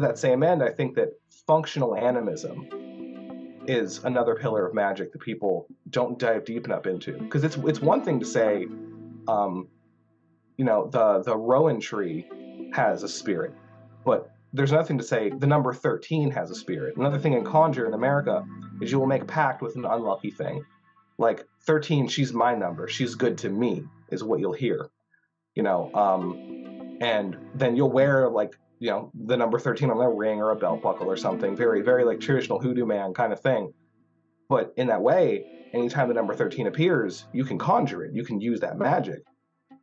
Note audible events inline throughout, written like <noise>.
that same end, I think that functional animism is another pillar of magic that people don't dive deep enough into. Because it's it's one thing to say, um, you know, the the rowan tree has a spirit, but there's nothing to say the number 13 has a spirit. Another thing in conjure in America is you will make a pact with an unlucky thing. Like 13, she's my number. She's good to me, is what you'll hear. You know, um, and then you'll wear like you know the number 13 on their ring or a belt buckle or something. Very very like traditional hoodoo man kind of thing. But in that way anytime the number 13 appears you can conjure it. You can use that magic.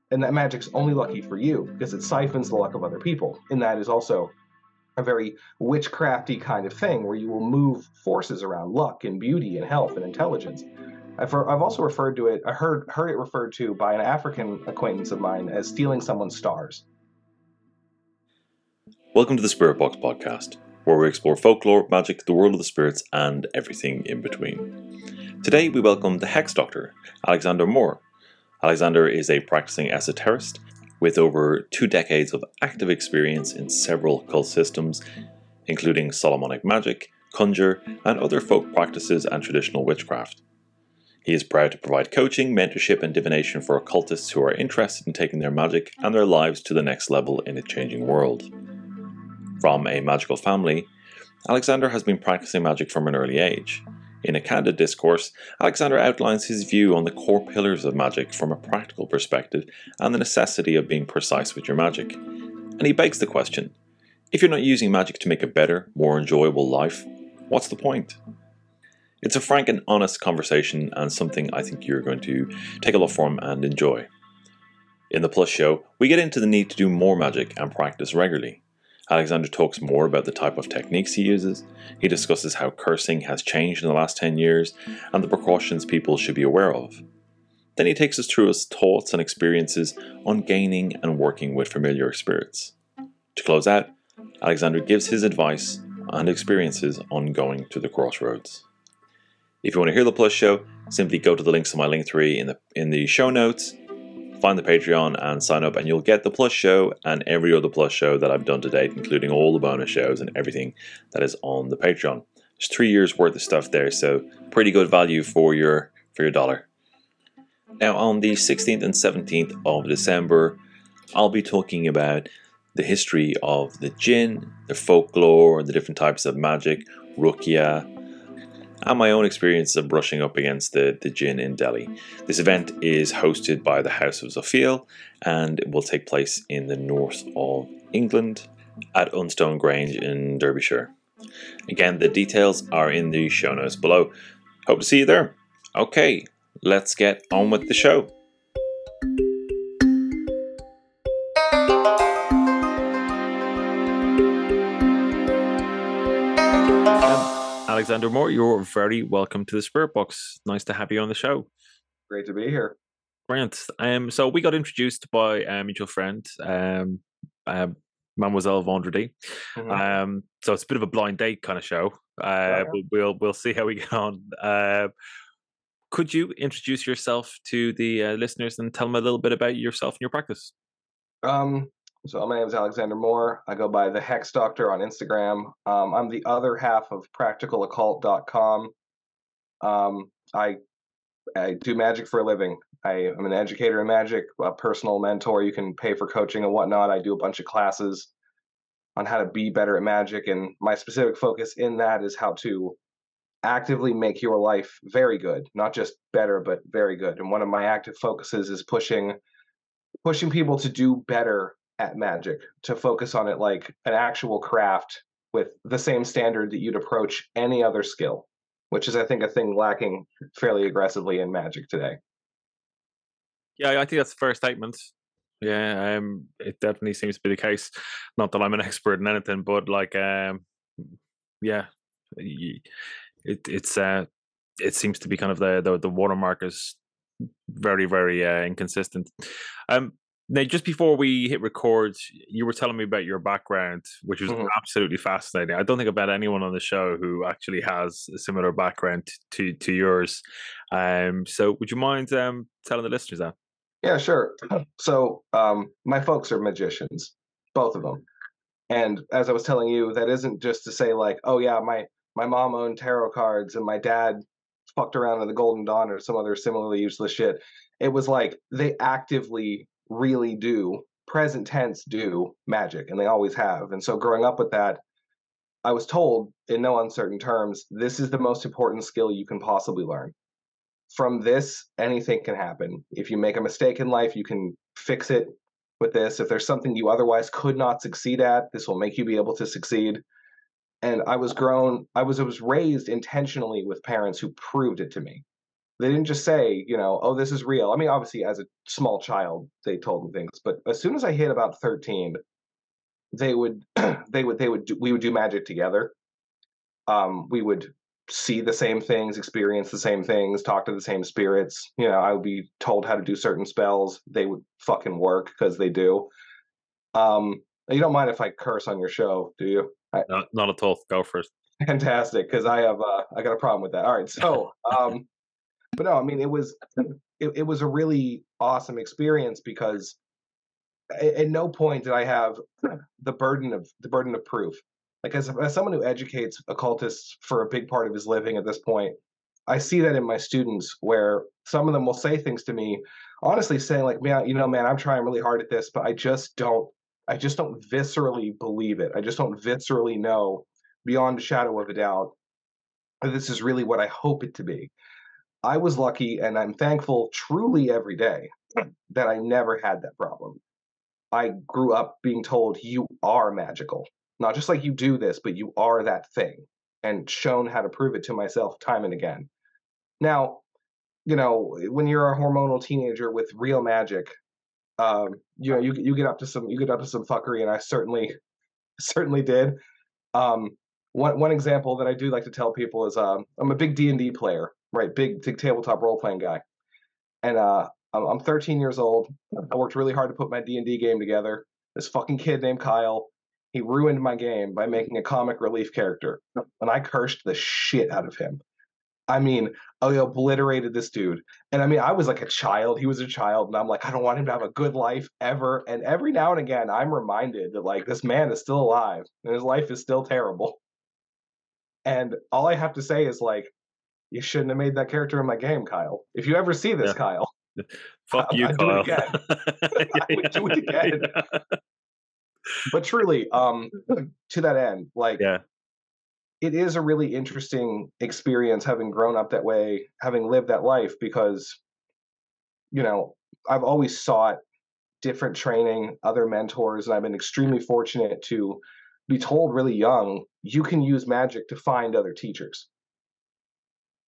And that magic's only lucky for you because it siphons the luck of other people. And that is also a very witchcrafty kind of thing where you will move forces around luck and beauty and health and intelligence. I've, I've also referred to it i heard heard it referred to by an african acquaintance of mine as stealing someone's stars Welcome to the Spirit Box podcast, where we explore folklore, magic, the world of the spirits, and everything in between. Today, we welcome the Hex Doctor, Alexander Moore. Alexander is a practicing esoterist with over two decades of active experience in several occult systems, including Solomonic magic, conjure, and other folk practices and traditional witchcraft. He is proud to provide coaching, mentorship, and divination for occultists who are interested in taking their magic and their lives to the next level in a changing world. From a magical family, Alexander has been practicing magic from an early age. In a candid discourse, Alexander outlines his view on the core pillars of magic from a practical perspective and the necessity of being precise with your magic. And he begs the question if you're not using magic to make a better, more enjoyable life, what's the point? It's a frank and honest conversation and something I think you're going to take a lot from and enjoy. In the Plus show, we get into the need to do more magic and practice regularly. Alexander talks more about the type of techniques he uses. He discusses how cursing has changed in the last 10 years and the precautions people should be aware of. Then he takes us through his thoughts and experiences on gaining and working with familiar spirits. To close out, Alexander gives his advice and experiences on going to the crossroads. If you want to hear the Plus show, simply go to the links in my Linktree in the in the show notes find the Patreon and sign up, and you'll get the Plus show and every other Plus show that I've done to date, including all the bonus shows and everything that is on the Patreon. There's three years worth of stuff there, so pretty good value for your for your dollar. Now, on the 16th and 17th of December, I'll be talking about the history of the jinn, the folklore, the different types of magic, ruqyah, and my own experience of brushing up against the, the jinn in Delhi. This event is hosted by the House of Zophiel and it will take place in the north of England at Unstone Grange in Derbyshire. Again, the details are in the show notes below. Hope to see you there. Okay, let's get on with the show. Alexander Moore, you're very welcome to the Spirit Box. Nice to have you on the show. Great to be here. Brilliant. Um, so we got introduced by a mutual friend, um, uh, Mademoiselle Vendredi. Mm-hmm. Um, so it's a bit of a blind date kind of show. Uh, but we'll we'll see how we get on. Uh, could you introduce yourself to the uh, listeners and tell them a little bit about yourself and your practice? Um, so my name is Alexander Moore. I go by the Hex Doctor on Instagram. Um, I'm the other half of PracticalOccult.com. Um, I I do magic for a living. I am an educator in magic, a personal mentor. You can pay for coaching and whatnot. I do a bunch of classes on how to be better at magic, and my specific focus in that is how to actively make your life very good, not just better, but very good. And one of my active focuses is pushing pushing people to do better at magic to focus on it like an actual craft with the same standard that you'd approach any other skill, which is, I think, a thing lacking fairly aggressively in magic today. Yeah, I think that's a fair statement. Yeah, um, it definitely seems to be the case. Not that I'm an <laughs> expert in anything, but like, um, yeah, it it's uh, it seems to be kind of the the, the watermark is very very uh, inconsistent. Um, now, just before we hit record, you were telling me about your background, which was mm-hmm. absolutely fascinating. I don't think about anyone on the show who actually has a similar background to to yours. Um, so, would you mind um, telling the listeners that? Yeah, sure. <clears throat> So, um, my folks are magicians, both of them. And as I was telling you, that isn't just to say like, oh yeah, my my mom owned tarot cards and my dad fucked around in the Golden Dawn or some other similarly useless shit. It was like they actively really do present tense do magic and they always have. And so growing up with that, I was told in no uncertain terms, this is the most important skill you can possibly learn. From this, anything can happen. If you make a mistake in life, you can fix it with this. If there's something you otherwise could not succeed at, this will make you be able to succeed. And I was grown, I was I was raised intentionally with parents who proved it to me. They didn't just say, you know, oh, this is real. I mean, obviously, as a small child, they told me things, but as soon as I hit about 13, they would, <clears throat> they would, they would, do, we would do magic together. Um, we would see the same things, experience the same things, talk to the same spirits. You know, I would be told how to do certain spells. They would fucking work because they do. Um, you don't mind if I curse on your show, do you? I, not, not at all. Go first. Fantastic, because I have uh, I got a problem with that. All right, so <laughs> um, but no, I mean it was it, it was a really awesome experience because at, at no point did I have the burden of the burden of proof. Like as, as someone who educates occultists for a big part of his living at this point, I see that in my students where some of them will say things to me, honestly saying like, man, you know, man, I'm trying really hard at this, but I just don't, I just don't viscerally believe it. I just don't viscerally know beyond a shadow of a doubt that this is really what I hope it to be. I was lucky and I'm thankful truly every day that I never had that problem. I grew up being told you are magical. Not just like you do this, but you are that thing and shown how to prove it to myself time and again. Now, you know, when you're a hormonal teenager with real magic, um, you know, you you get up to some you get up to some fuckery, and I certainly <laughs> certainly did. Um, one one example that I do like to tell people is um, I'm a big D and D player, right? Big big tabletop role playing guy, and uh, I'm 13 years old. I worked really hard to put my D and D game together. This fucking kid named Kyle he ruined my game by making a comic relief character, and I cursed the shit out of him. I mean, I obliterated this dude. And I mean, I was like a child. He was a child. And I'm like, I don't want him to have a good life ever. And every now and again, I'm reminded that, like, this man is still alive and his life is still terrible. And all I have to say is, like, you shouldn't have made that character in my game, Kyle. If you ever see this, yeah. Kyle, <laughs> fuck you, I'd Kyle. Do it again. <laughs> <laughs> I would do it again. But truly, um, to that end, like, yeah, it is a really interesting experience having grown up that way, having lived that life, because, you know, I've always sought different training, other mentors, and I've been extremely fortunate to be told really young, you can use magic to find other teachers.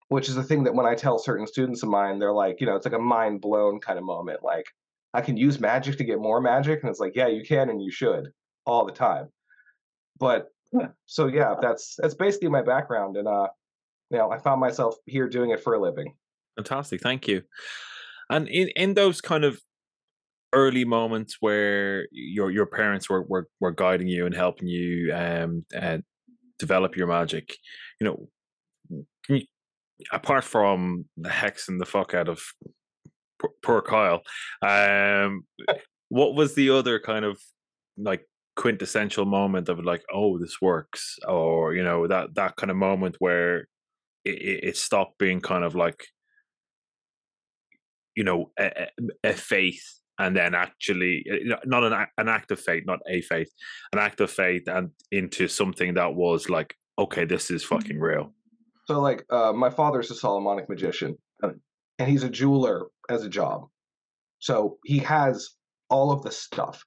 Which is the thing that when I tell certain students of mine, they're like, you know, it's like a mind blown kind of moment. Like, I can use magic to get more magic, and it's like, yeah, you can and you should all the time. But so yeah, that's that's basically my background, and uh, you know, I found myself here doing it for a living. Fantastic, thank you. And in in those kind of early moments where your your parents were were, were guiding you and helping you um uh, develop your magic, you know, you, apart from the hex and the fuck out of poor Kyle. Um, what was the other kind of like quintessential moment of like, oh, this works, or you know that that kind of moment where it, it stopped being kind of like, you know, a, a faith and then actually eh, not an an act of faith, not a faith, an act of faith, and into something that was like, okay, this is fucking mm-hmm. real. So, like, uh, my father's a Solomonic magician, and he's a jeweler as a job. So he has all of the stuff.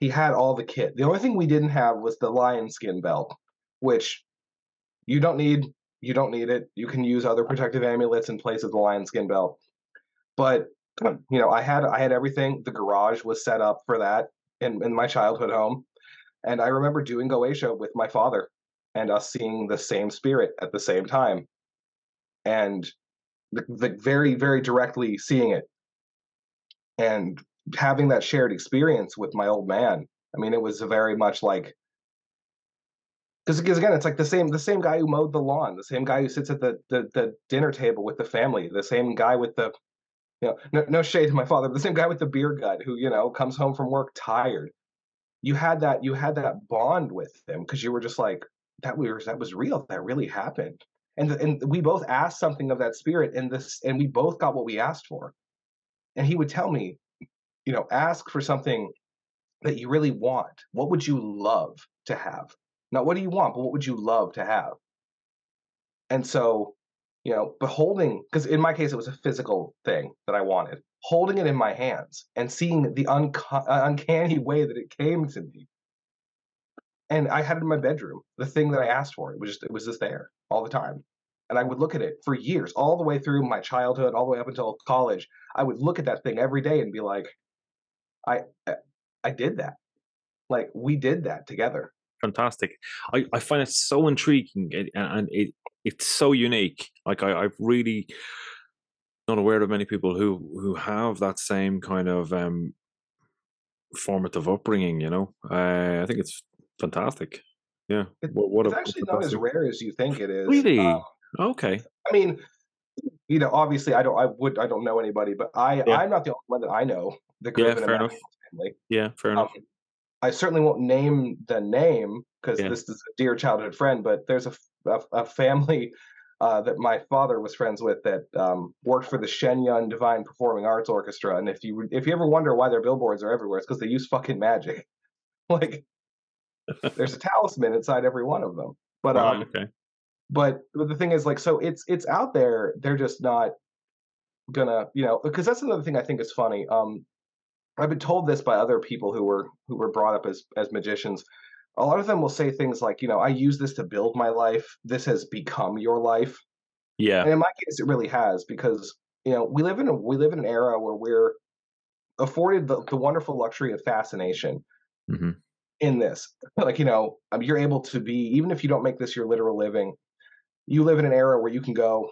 He had all the kit. The only thing we didn't have was the lion skin belt, which you don't need. You don't need it. You can use other protective amulets in place of the lion skin belt. But you know, I had I had everything. The garage was set up for that in, in my childhood home. And I remember doing Goetia with my father and us seeing the same spirit at the same time. And the, the very very directly seeing it and having that shared experience with my old man i mean it was very much like because again it's like the same the same guy who mowed the lawn the same guy who sits at the, the, the dinner table with the family the same guy with the you know no, no shade to my father the same guy with the beer gut who you know comes home from work tired you had that you had that bond with him because you were just like that was that was real that really happened. And and we both asked something of that spirit and this and we both got what we asked for. And he would tell me you know ask for something that you really want. What would you love to have? Not what do you want but what would you love to have? And so you know beholding because in my case it was a physical thing that i wanted holding it in my hands and seeing the unco- uh, uncanny <laughs> way that it came to me and i had it in my bedroom the thing that i asked for it was just it was just there all the time. And i would look at it for years all the way through my childhood all the way up until college i would look at that thing every day and be like i i did that. Like we did that together. Fantastic. I, I find it so intriguing and, and it it's so unique. Like I, i've really not aware of many people who who have that same kind of um formative upbringing you know? Uh, i think it's fantastic yeah it, what, what it's a, actually not as rare as you think it is really um, okay i mean you know obviously i don't i would i don't know anybody but i Yeah. i'm not the only one that i know grew Yeah, fair enough. family yeah fair enough Um, I certainly won't name the name because Yeah. this is a dear childhood friend, but there's a a family uh, that my father was friends with that um, worked for the Shen Yun Divine Performing Arts Orchestra. And if you if you ever wonder why their billboards are everywhere, it's because they use fucking magic. <laughs> like there's a talisman inside every one of them. But Right, um, okay. but but the thing is like so it's it's out there they're just not gonna you know because that's another thing i think is funny um i've been told this by other people who were who were brought up as as magicians. A lot of them will say things like you know i use this to build my life. This has become your life. Yeah. And in my case it really has because you know we live in a we live in an era where we're afforded the, the wonderful luxury of fascination. Hmm in this. <laughs> Like, you know, um, you're able to be, even if you don't make this your literal living, you live in an era where you can go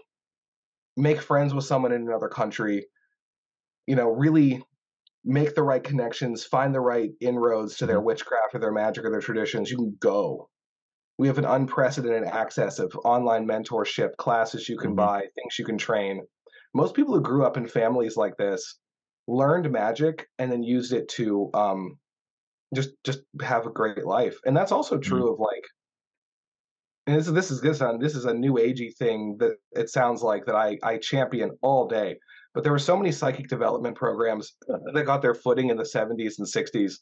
make friends with someone in another country, you know, really make the right connections, find the right inroads to their witchcraft or their magic or their traditions. You can go. We have an unprecedented access of online mentorship, classes you can Mhm. buy, things you can train. Most people who grew up in families like this learned magic and then used it to um, just just have a great life and that's also true of like and this, this is this on this is a new agey thing that it sounds like that I I champion all day but there were so many psychic development programs that got their footing in the 70s and 60s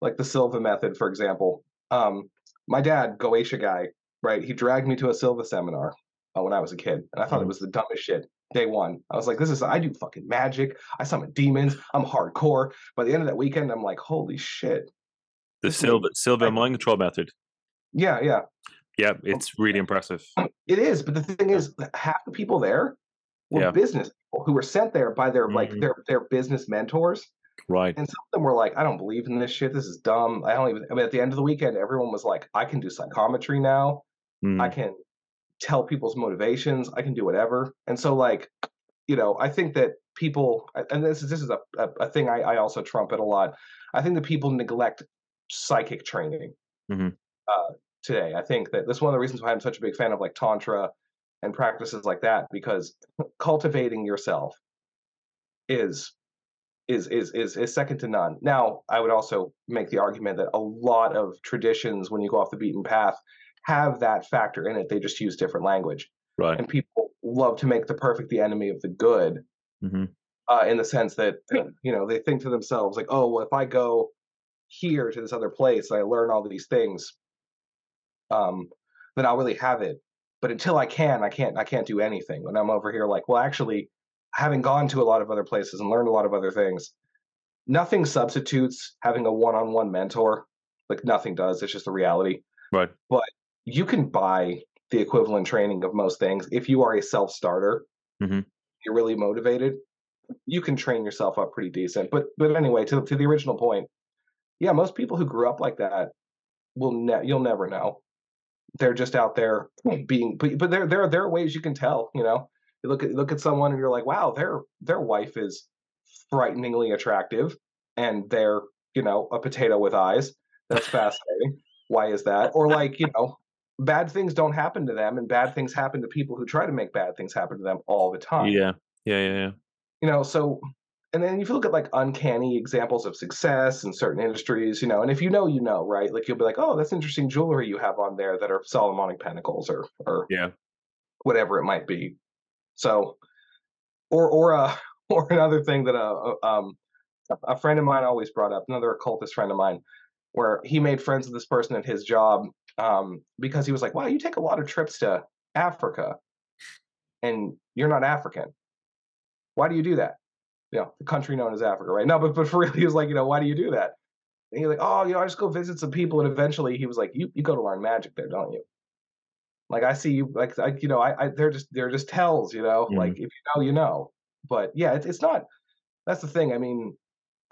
like the Silva method for example. Um my dad Goetia guy right he dragged me to a Silva seminar uh, when I was a kid and I thought it Mhm. was the dumbest shit day one. I was like this is I do fucking magic I summon demons I'm hardcore. By the end of that weekend I'm like holy shit the This Silva Silva I- mind control method yeah yeah yeah it's really impressive <clears throat> It is, but the thing is, half the people there were Yeah. business people who were sent there by their like Mhm. their their business mentors, right and some of them were like, "I don't believe in this shit. This is dumb. I don't even." I mean, at the end of the weekend, everyone was like, "I can do psychometry now. Mm. I can tell people's motivations. I can do whatever." And so, like, you know, I think that people, and this is this is a a, a thing I, I also trumpet a lot. I think that people neglect psychic training Mhm. uh, today. I think that that's one of the reasons why I'm such a big fan of like tantra and practices like that because <laughs> cultivating yourself is is is is is second to none. Now, I would also make the argument that a lot of traditions, when you go off the beaten path, have that factor in it. They just use different language, right and people love to make the perfect the enemy of the good hmm uh, in the sense that <clears throat> you know they think to themselves like, oh, well, if I go here to this other place, I learn all these things, um, then I'll really have it. But until I can, I can't. I can't do anything. And I'm over here like, well, actually, having gone to a lot of other places and learned a lot of other things, nothing substitutes having a one-on-one mentor. Like nothing does. It's just a reality. right But You can buy the equivalent training of most things if you are a self-starter. Mhm. You're really motivated you can train yourself up pretty decent. But but anyway, to to the original point, yeah, most people who grew up like that will ne- you'll never know. They're just out there hmm. being, but but there there there are ways you can tell. You know, you look at look at someone and you're like, wow, their their wife is frighteningly attractive, and they're you know a potato with eyes. That's fascinating. Why is that? Or like you know. Bad things don't happen to them, and bad things happen to people who try to make bad things happen to them all the time yeah yeah yeah yeah you know so and then if you look at like uncanny examples of success in certain industries, you know, and if you know, you know, right? Like you'll be like, oh, that's interesting jewelry you have on there that are Solomonic pentacles or or yeah, whatever it might be. So, or or uh, <laughs> or another thing that uh, uh, um, a friend of mine always brought up, another occultist friend of mine, where he made friends with this person at his job um, because he was like, wow, you take a lot of trips to Africa, and you're not African. Why do you do that? You know, the country known as Africa, right? No, but but for real, he was like, you know, why do you do that? And he's like, oh, you know, I just go visit some people, and eventually he was like, you you go to learn magic there, don't you? Like I see you, like I, you know, I, I they're just they're just tells, you know, mm-hmm. like if you know, you know. But yeah, it's it's not. That's the thing. I mean,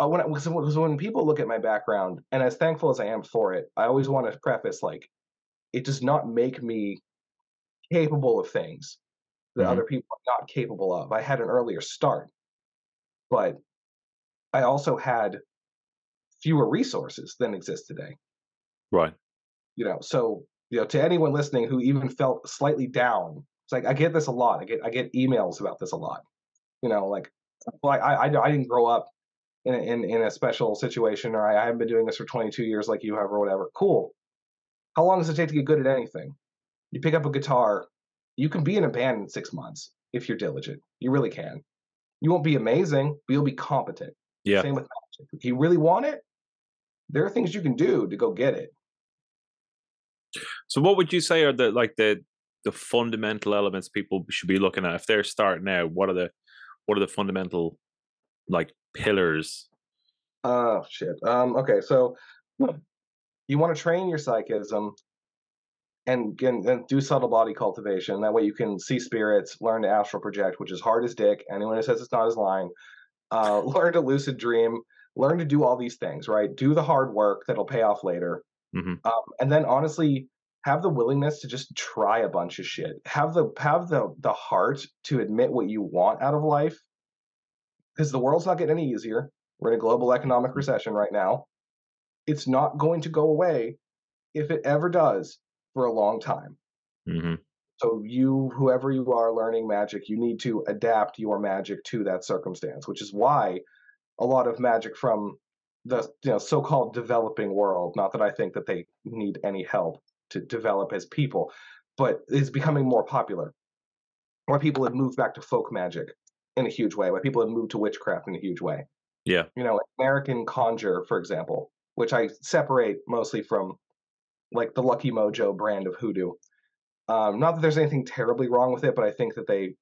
uh, when I, when people look at my background, and as thankful as I am for it, I always want to preface like, it does not make me capable of things that mm-hmm. other people are not capable of. I had an earlier start but I also had fewer resources than exist today. Right. You know, so you know, to anyone listening who even felt slightly down, it's like I get this a lot. I get I get emails about this a lot. You know, like well, I I, I didn't grow up in a, in in a special situation, or I, I haven't been doing this for 22 years like you have, or whatever. Cool. How long does it take to get good at anything? You pick up a guitar, you can be in a band in six months if you're diligent. You really can. You won't be amazing, but you'll be competent. Yeah. Same with magic. If you really want it, there are things you can do to go get it. So, what would you say are the like the the fundamental elements people should be looking at if they're starting out? What are the what are the fundamental like pillars? Oh shit. Um. Okay. So you want to train your psychism and, and, and, do subtle body cultivation. That way you can see spirits, learn to astral project, which is hard as dick. Anyone who says it's not is lying. Uh, <laughs> learn to lucid dream. Learn to do all these things. Right. Do the hard work that'll pay off later. Mm-hmm. Um, and then honestly, have the willingness to just try a bunch of shit. Have the have the the heart to admit what you want out of life. Because the world's not getting any easier. We're in a global economic recession right now. It's not going to go away. If it ever does, for a long time. Mm-hmm. So you, whoever you are learning magic, you need to adapt your magic to that circumstance, which is why a lot of magic from the you know so-called developing world, not that I think that they need any help to develop as people, but is becoming more popular. Why people have moved back to folk magic in a huge way, why people have moved to witchcraft in a huge way. Yeah. You know, American conjure, for example, which I separate mostly from like the Lucky Mojo brand of hoodoo. Um, not that there's anything terribly wrong with it, but I think that they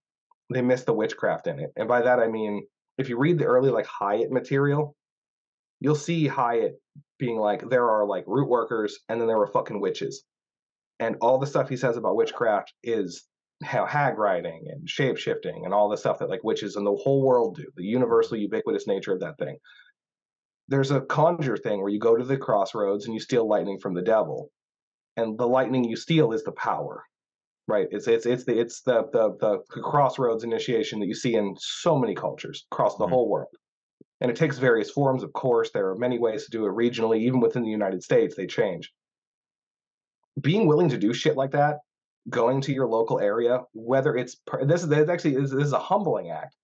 they miss the witchcraft in it. And by that I mean if you read the early like Hyatt material, you'll see Hyatt being like there are like root workers and then there were fucking witches. And all the stuff he says about witchcraft is how hag riding and shape shifting and all the stuff that like witches in the whole world do, the universal ubiquitous nature of that thing. There's a conjure thing where you go to the crossroads and you steal lightning from the devil and the lightning you steal is the power right? It's it's it's the it's the the, the crossroads initiation that you see in so many cultures across the mm-hmm. whole world. And it takes various forms of course. There are many ways to do it regionally. Even within the united states they change. Being willing to do shit like that going to your local area whether it's this is actually this is a humbling act.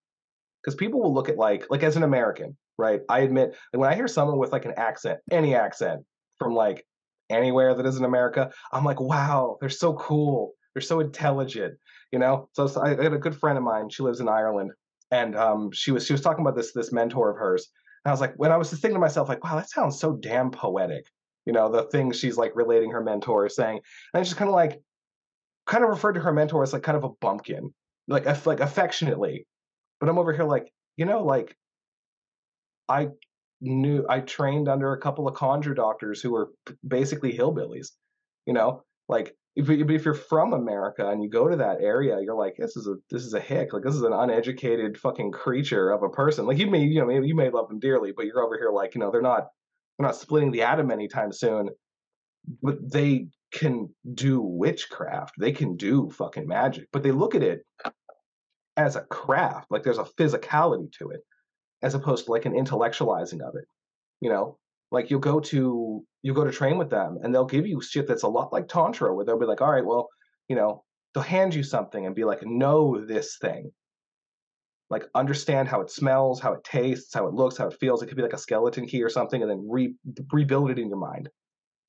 Because people will look at like like as an american right? I admit when i hear someone with like an accent any accent from like anywhere that isn't America. I'm like, wow, they're so cool. They're so intelligent, you know. So, I had a good friend of mine. She lives in Ireland, and um, she was she was talking about this this mentor of hers. And I was like, when I was just thinking to myself, like, wow, that sounds so damn poetic. You know, the things she's like relating her mentor is saying, and I just kind of like, kind of referred to her mentor as like kind of a bumpkin, like like affectionately. But I'm over here like, you know, like I knew I trained under a couple of conjure doctors who were basically hillbillies. You know, like if if you're from America and you go to that area, you're like, this is a this is a hick. Like this is an uneducated fucking creature of a person. Like you may you know maybe you may love them dearly, but you're over here like you know they're not they're not splitting the atom anytime soon. But they can do witchcraft. They can do fucking magic. But they look at it as a craft. Like there's a physicality to it as opposed to like an intellectualizing of it. You know, like you'll go to you'll go to train with them and they'll give you shit that's a lot like tantra where they'll be like, all right, well, you know, they'll hand you something and be like, know this thing. like understand how it smells, how it tastes, how it looks, how it feels. It could be like a skeleton key or something, and then re- rebuild it in your mind.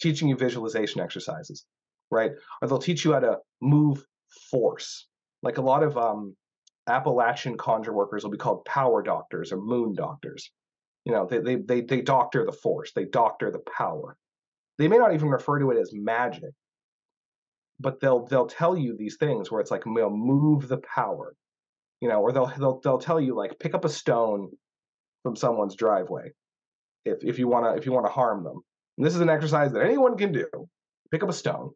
Teaching you visualization exercises, right? Or they'll teach you how to move force. Like a lot of um, Appalachian conjure workers will be called power doctors or moon doctors. You know, they, they they they doctor the force, they doctor the power. They may not even refer to it as magic, but they'll they'll tell you these things where it's like you know, move the power, you know, or they'll they'll they'll tell you like pick up a stone from someone's driveway if if you wanna if you wanna harm them. And this is an exercise that anyone can do. Pick up a stone,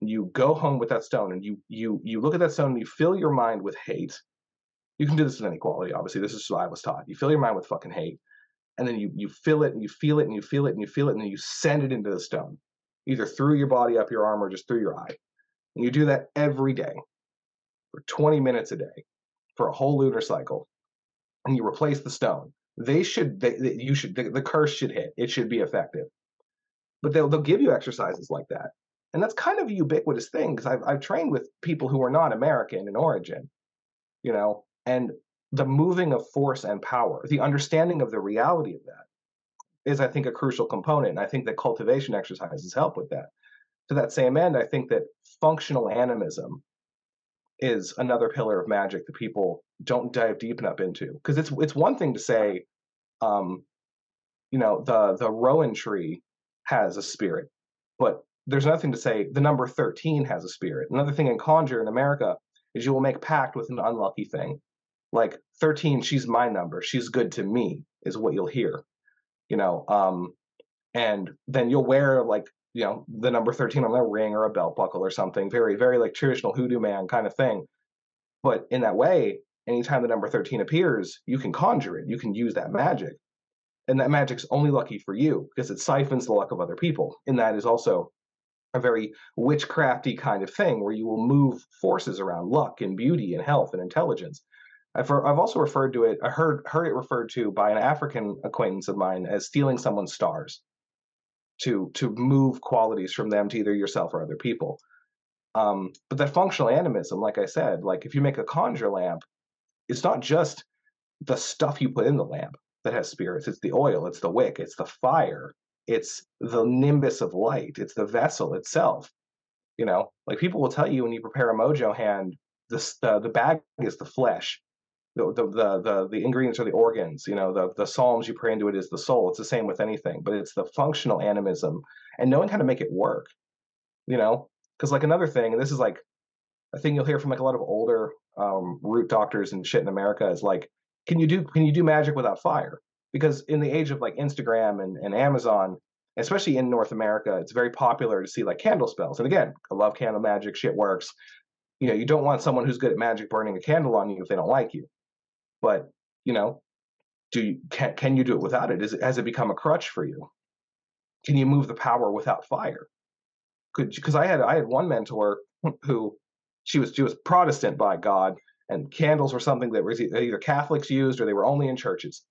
you go home with that stone, and you you you look at that stone and you fill your mind with hate. You can do this with any quality, obviously. This is what I was taught. You fill your mind with fucking hate, and then you you feel it and you feel it and you feel it and you feel it and then you send it into the stone either through your body up your arm or just through your eye and you do that every day for 20 minutes a day for a whole lunar cycle and you replace the stone they should they, they, you should the, the curse should hit it should be effective but they'll they'll give you exercises like that and that's kind of a ubiquitous thing because I've, I've trained with people who are not american in origin you know and the moving of force and power, the understanding of the reality of that is, I think, a crucial component. And I think that cultivation exercises help with that. To that same end, I think that functional animism is another pillar of magic that people don't dive deep enough into. Because it's it's one thing to say, um, you know, the the rowan tree has a spirit, but there's nothing to say. The number 13 has a spirit. Another thing in conjure in America is you will make pact with an unlucky thing. Like 13 she's my number. She's good to me is what you'll hear. You know um and then you'll wear like you know the number 13 on a ring or a belt buckle or something. Very very like traditional hoodoo man kind of thing. But in that way anytime the number 13 appears you can conjure it. You can use that magic. And that magic's only lucky for you because it siphons the luck of other people. And that is also a very witchcrafty kind of thing where you will move forces around luck and beauty and health and intelligence I've, I've also referred to it, I heard, heard it referred to by an African acquaintance of mine as stealing someone's stars to, to move qualities from them to either yourself or other people. Um, but that functional animism, like I said, like if you make a conjure lamp, it's not just the stuff you put in the lamp that has spirits. It's the oil, it's the wick, it's the fire, it's the nimbus of light, it's the vessel itself. You know, like people will tell you when you prepare a mojo hand, the the, bag is the flesh, the, the the the the ingredients are the organs you know? The the psalms you pray into it is the soul it's the same with anything but it's the functional animism and knowing how to make it work you know? Because like another thing and this is like a thing you'll hear from like a lot of older um, root doctors and shit in america is like can you do can you do magic without fire because in the age of like instagram and, and amazon especially in north america it's very popular to see like candle spells and again i love candle magic shit works you know you don't want someone who's good at magic burning a candle on you if they don't like you but you know, do you, can can you do it without it? Is it has it become a crutch for you? Can you move the power without fire? Could because I had I had one mentor <laughs> who she was she was Protestant by God, and candles were something that was either Catholics used or they were only in churches.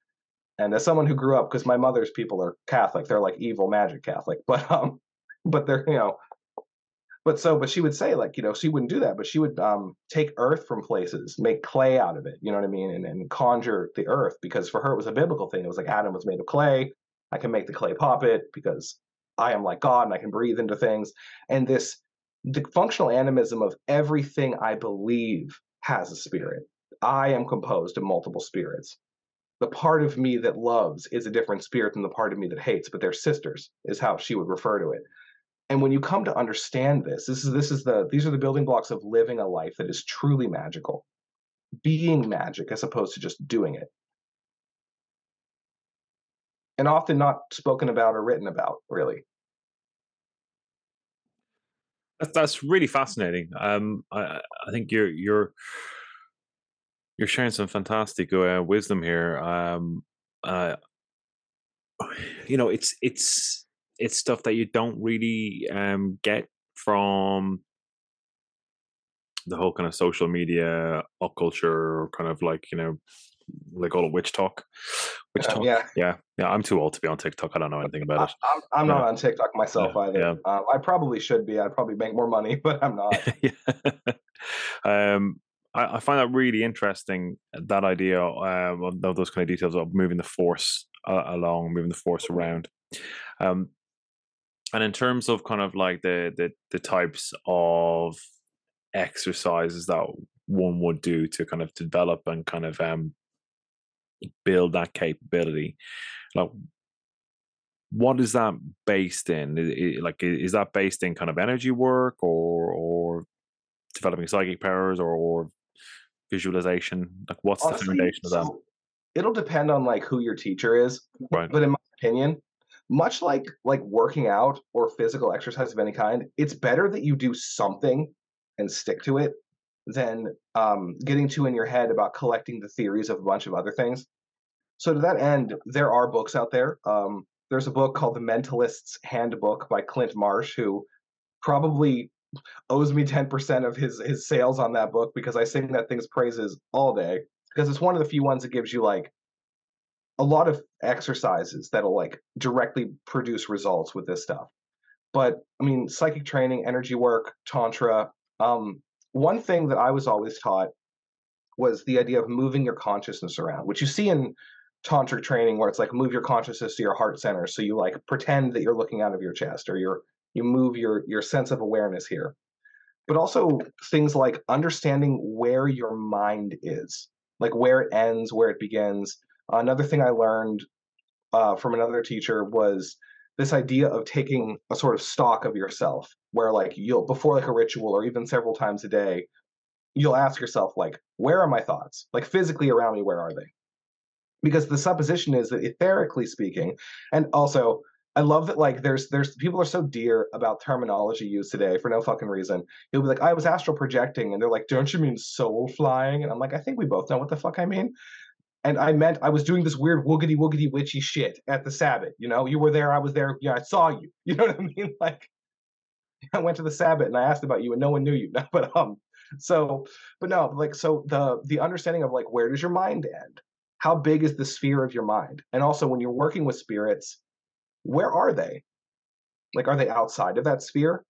And as someone who grew up, because my mother's people are Catholic, they're like evil magic Catholic, <laughs> but um, but they're you know but so but she would say like you know she wouldn't do that but she would um take earth from places make clay out of it you know what i mean and, and conjure the earth because for her it was a biblical thing it was like adam was made of clay i can make the clay pop it because i am like god and i can breathe into things and this the functional animism of everything i believe has a spirit. I am composed of multiple spirits the part of me that loves is a different spirit than the part of me that hates but they're sisters is how she would refer to it. And when you come to understand this this is this is the these are the building blocks of living a life that is truly magical being magic as opposed to just doing it. And often not spoken about or written about really. That's, that's really fascinating. Um i i think you're you're you're sharing some fantastic uh, wisdom here um uh <sighs> you know it's it's it's stuff that you don't really um, get from the whole kind of social media occult culture kind of like you know they call it WitchTok witch talk. yeah. Yeah yeah i'm too old to be on tiktok i don't know anything about it. I'm, I'm not on tiktok myself yeah, either. yeah. Uh, i probably should be i'd probably make more money <laughs> but i'm not. <laughs> Yeah. <laughs> um I, I, find that really interesting. That idea um, of those kind of details of moving the force uh, along, moving the force around. Um, and in terms of kind of like the the the types of exercises that one would do to kind of develop and kind of um build that capability like what is that based in like is that based in kind of energy work or or developing psychic powers or, or visualization like what's Honestly, the foundation of that? so it'll depend on like who your teacher is right. but in my opinion much like like working out or physical exercise of any kind it's better that you do something and stick to it than um, getting too in your head about collecting the theories of a bunch of other things. So to that end there are books out there um, there's a book called the mentalist's handbook by clint marsh who probably owes me 10% of his his sales on that book because i sing that thing's praises all day because it's one of the few ones that gives you like a lot of exercises that'll like directly produce results with this stuff. But I mean, psychic training, energy work, tantra. Um, one thing that I was always taught was the idea of moving your consciousness around, which you see in tantric training, where it's like move your consciousness to your heart center. So you like pretend that you're looking out of your chest, or you're you move your your sense of awareness here. But also things like understanding where your mind is, like where it ends, where it begins, Another thing I learned uh, from another teacher was this idea of taking a sort of stock of yourself, where like you'll before like a ritual or even several times a day, you'll ask yourself like, where are my thoughts? Like physically around me, where are they? Because the supposition is that etherically speaking, and also I love that like there's there's people are so dear about terminology used today for no fucking reason. You'll be like, I was astral projecting, and they're like, Don't you mean soul flying? And I'm like, I think we both know what the fuck I mean and I meant I was doing this weird woogity woogity witchy shit at the Sabbat. You know, you were there, I was there. Yeah, I saw you. <laughs> You know what I mean? <laughs> Like, <laughs> I went to the Sabbat and I asked about you, and no one knew you. but um, so, but no, like, so the the understanding of like where does your mind end? How big is the sphere of your mind? And also, when you're working with spirits, where are they? Like, are they outside of that sphere?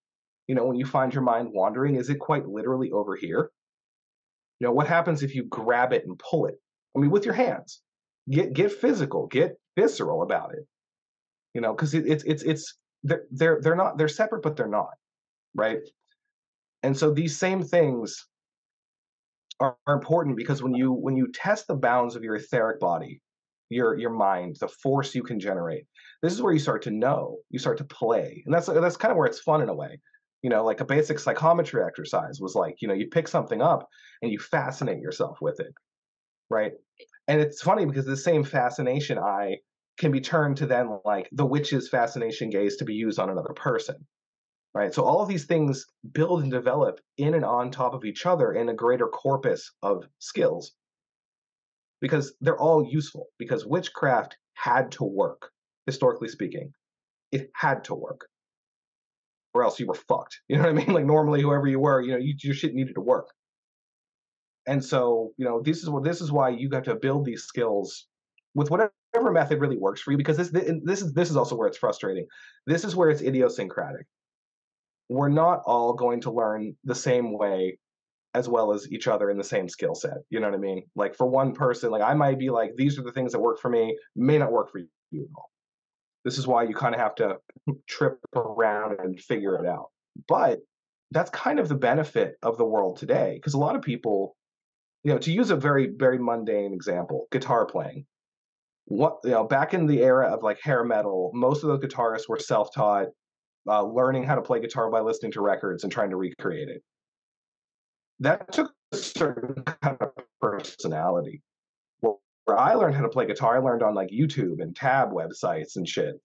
You know, when you find your mind wandering, is it quite literally over here? You know, what happens if you grab it and pull it? I mean, with your hands. Get get physical. Get visceral about it. You know, because it, it's it's it's they're they're they're not they're separate, but they're not, right? And so these same things are, are important because when you when you test the bounds of your etheric body, your your mind, the force you can generate, this is where you start to know, you start to play, and that's that's kind of where it's fun in a way. You know, like a basic psychometry exercise was like, you know, you pick something up and you fascinate yourself with it right? And it's funny because the same fascination eye can be turned to then like the witch's fascination gaze to be used on another person, right? So all of these things build and develop in and on top of each other in a greater corpus of skills because they're all useful because witchcraft had to work historically speaking it had to work or else you were fucked <laughs> you know what i mean like normally whoever you were you know you, your shit needed to work and so, you know, this is what this is why you got to build these skills with whatever method really works for you. Because this this is this is also where it's frustrating. This is where it's idiosyncratic. We're not all going to learn the same way as well as each other in the same skill set. You know what I mean? Like for one person, like I might be like, these are the things that work for me, may not work for you at all. This is why you kind of have to <laughs> trip around and figure it out. But that's kind of the benefit of the world today, because a lot of people you know, to use a very very mundane example, guitar playing. What you know, back in the era of like hair metal, most of those guitarists were self-taught, uh, learning how to play guitar by listening to records and trying to recreate it. That took a certain kind of personality. Where, where I learned how to play guitar, I learned on like YouTube and tab websites and shit.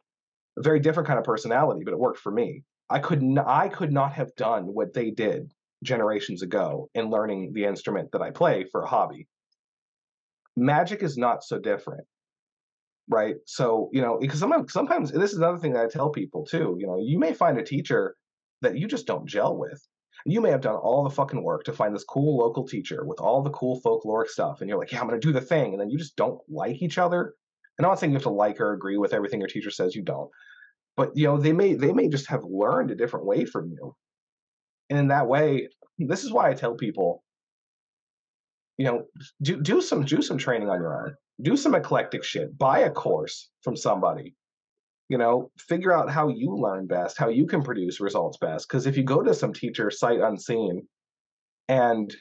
A very different kind of personality, but it worked for me. I could n- I could not have done what they did generations ago in learning the instrument that I play for a hobby. Magic is not so different, right? So, you know, because sometimes, sometimes this is another thing that I tell people too. You know, you may find a teacher that you just don't gel with. You may have done all the fucking work to find this cool local teacher with all the cool folkloric stuff, and you're like, yeah, I'm to do the thing. And then you just don't like each other. And I'm not saying you have to like or agree with everything your teacher says, you don't. But, you know, they may they may just have learned a different way from you and in that way, this is why I tell people you know, do do some do some training on your own. Do some eclectic shit. Buy a course from somebody. You know, figure out how you learn best, how you can produce results best. Because if you go to some teacher sight unseen, and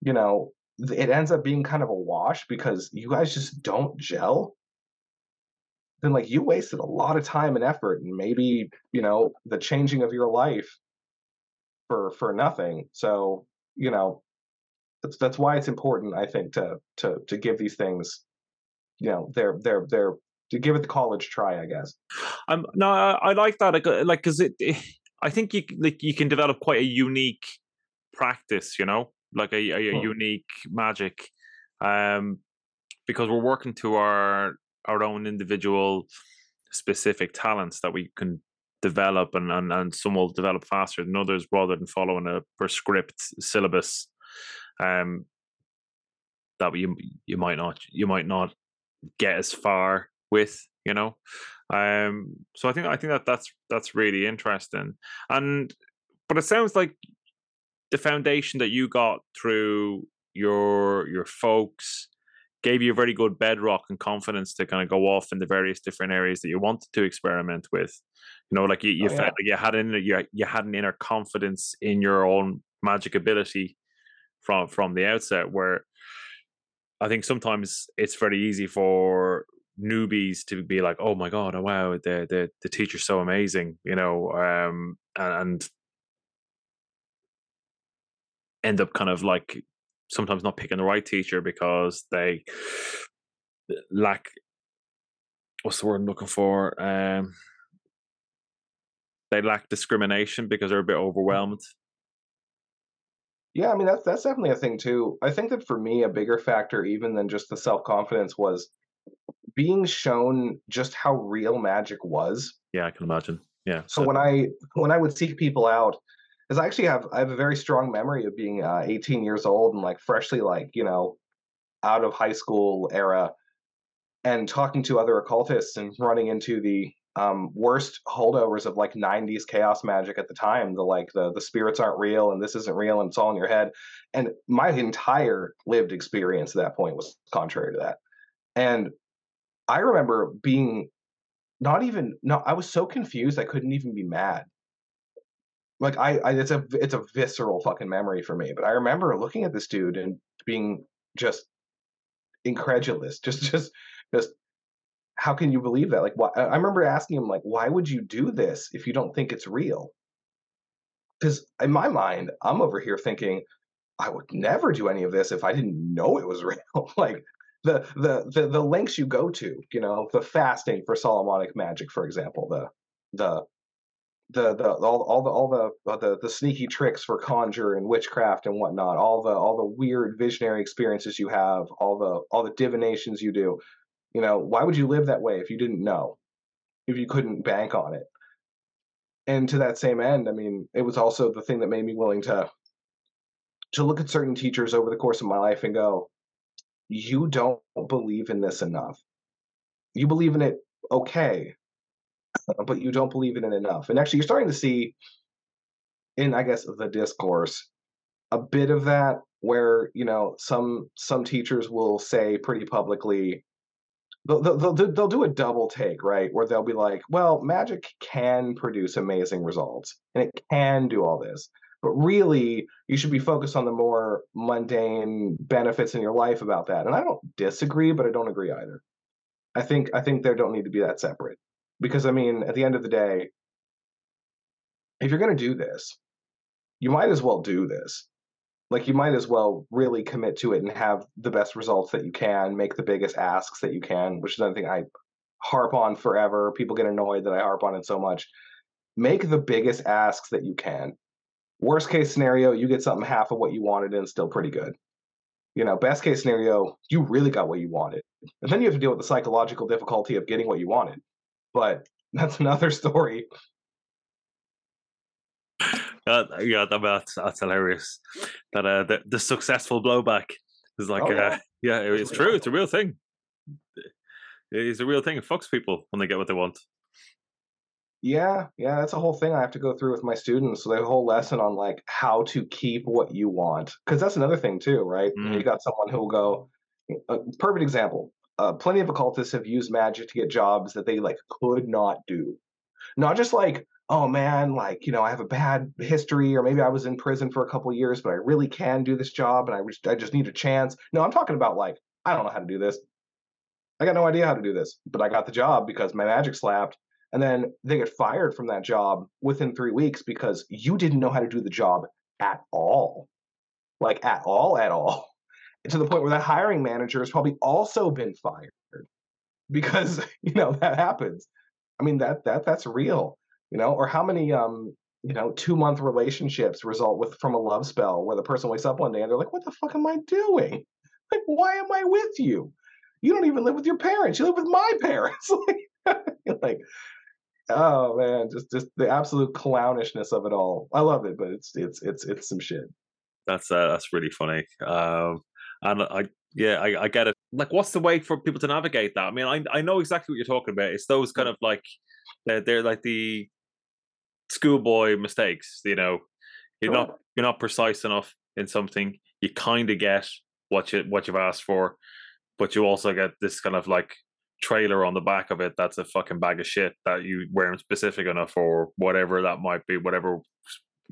you know, it ends up being kind of a wash because you guys just don't gel then like you wasted a lot of time and effort and maybe you know the changing of your life for for nothing so you know that's that's why it's important i think to to to give these things you know they're they're they're to give it the college try i guess. Um no i, I like that like because it, it, i think you like you can develop quite a unique practice you know? Like a, a, a hmm. unique magic um because we're working to our our own individual specific talents that we can develop and, and, and some will develop faster than others rather than following a prescript syllabus um that you you might not you might not get as far with you know um so i think i think that that's that's really interesting and but it sounds like the foundation that you got through your your folks gave you a very good bedrock and confidence to kind of go off in the various different areas that you wanted to experiment with. You know, like you, you oh, felt yeah. like you had in you you had an inner confidence in your own magic ability from from the outset. Where I think sometimes it's very easy for newbies to be like, "Oh my god, oh wow, the the the teacher's so amazing," you know, um, and end up kind of like sometimes not picking the right teacher because they lack what's the word I'm looking for? Um, they lack discrimination because they're a bit overwhelmed. Yeah, I mean that's that's definitely a thing too. I think that for me, a bigger factor even than just the self confidence was being shown just how real magic was. Yeah, I can imagine. Yeah. So, so when I when I would seek people out, because I actually have I have a very strong memory of being uh, 18 years old and like freshly like you know out of high school era and talking to other occultists and running into the um, worst holdovers of like 90s chaos magic at the time the like the the spirits aren't real and this isn't real and it's all in your head and my entire lived experience at that point was contrary to that and i remember being not even no i was so confused i couldn't even be mad. Like I, I it's a it's a visceral fucking memory for me but i remember looking at this dude and being just incredulous just <laughs> just just how can you believe that? Like why i remember asking him like why would you do this if you don't think it's real? Because in my mind i'm over here thinking i would never do any of this if i didn't know it was <laughs> real. Like the, the the the lengths you go to you know the fasting for solomonic magic for example the the the the all, all the all the, the the sneaky tricks for conjure and witchcraft and whatnot all the all the weird visionary experiences you have all the all the divinations you do you know why would you live that way if you didn't know? If you couldn't bank on it. And to that same end i mean it was also the thing that made me willing to to look at certain teachers over the course of my life and go you don't believe in this enough you believe in it okay uh, but you don't believe in it enough. And actually, you're starting to see in, I guess, the discourse a bit of that where you know some some teachers will say pretty publicly they'll, they'll, they'll do a double take right where they'll be like well magic can produce amazing results and it can do all this but really you should be focused on the more mundane benefits in your life about that and i don't disagree but i don't agree either i think i think there don't need to be that separate because I mean, at the end of the day, if you're going to do this, you might as well do this. Like you might as well really commit to it and have the best results that you can, make the biggest asks that you can, which is another thing I harp on forever. People get annoyed that I harp on it so much. Make the biggest asks that you can. Worst case scenario, you get something half of what you wanted and still pretty good. You know, best case scenario, you really got what you wanted. And then you have to deal with the psychological difficulty of getting what you wanted but <laughs> that's another story. Uh, yeah, that, that's that's hilarious. That uh, the, the successful blowback is like, oh, uh, yeah. yeah, it's true. It's a real thing. It's a real thing. It fucks people when they get what they want. Yeah, yeah, that's a whole thing I have to go through with my students. So a whole lesson on like how to keep what you want, because that's another thing too, right? Mm. You got someone who will go. A perfect example. Uh, plenty of occultists have used magic to get jobs that they like could not do. Not just like, oh man, like you know, I have a bad history, or maybe I was in prison for a couple of years, but I really can do this job, and I just I just need a chance. No, I'm talking about like I don't know how to do this. I got no idea how to do this, but I got the job because my magic slapped. And then they get fired from that job within three weeks because you didn't know how to do the job at all. Like, at all, at all. <laughs> to the point where that hiring manager has probably also been fired <laughs> because, you know, that happens. I mean, that, that, that's real, you know, or how many, um, you know, two month relationships result with from a love spell where the person wakes up one day and they're like, what the fuck am I doing? <laughs> Like, why am I with you? You don't even live with your parents. You live with my parents. like, oh man, just just the absolute clownishness of it all. I love it, but it's it's it's it's some shit. That's uh, that's really funny. Um, and I yeah, I, I get it. Like, what's the way for people to navigate that? I mean, I I know exactly what you're talking about. It's those kind of like they're, they're like the schoolboy mistakes. You know, you're not you're not precise enough in something. You kind of get what you what you've asked for, but you also get this kind of like trailer on the back of it that's a fucking bag of shit that you weren't specific enough or whatever that might be, whatever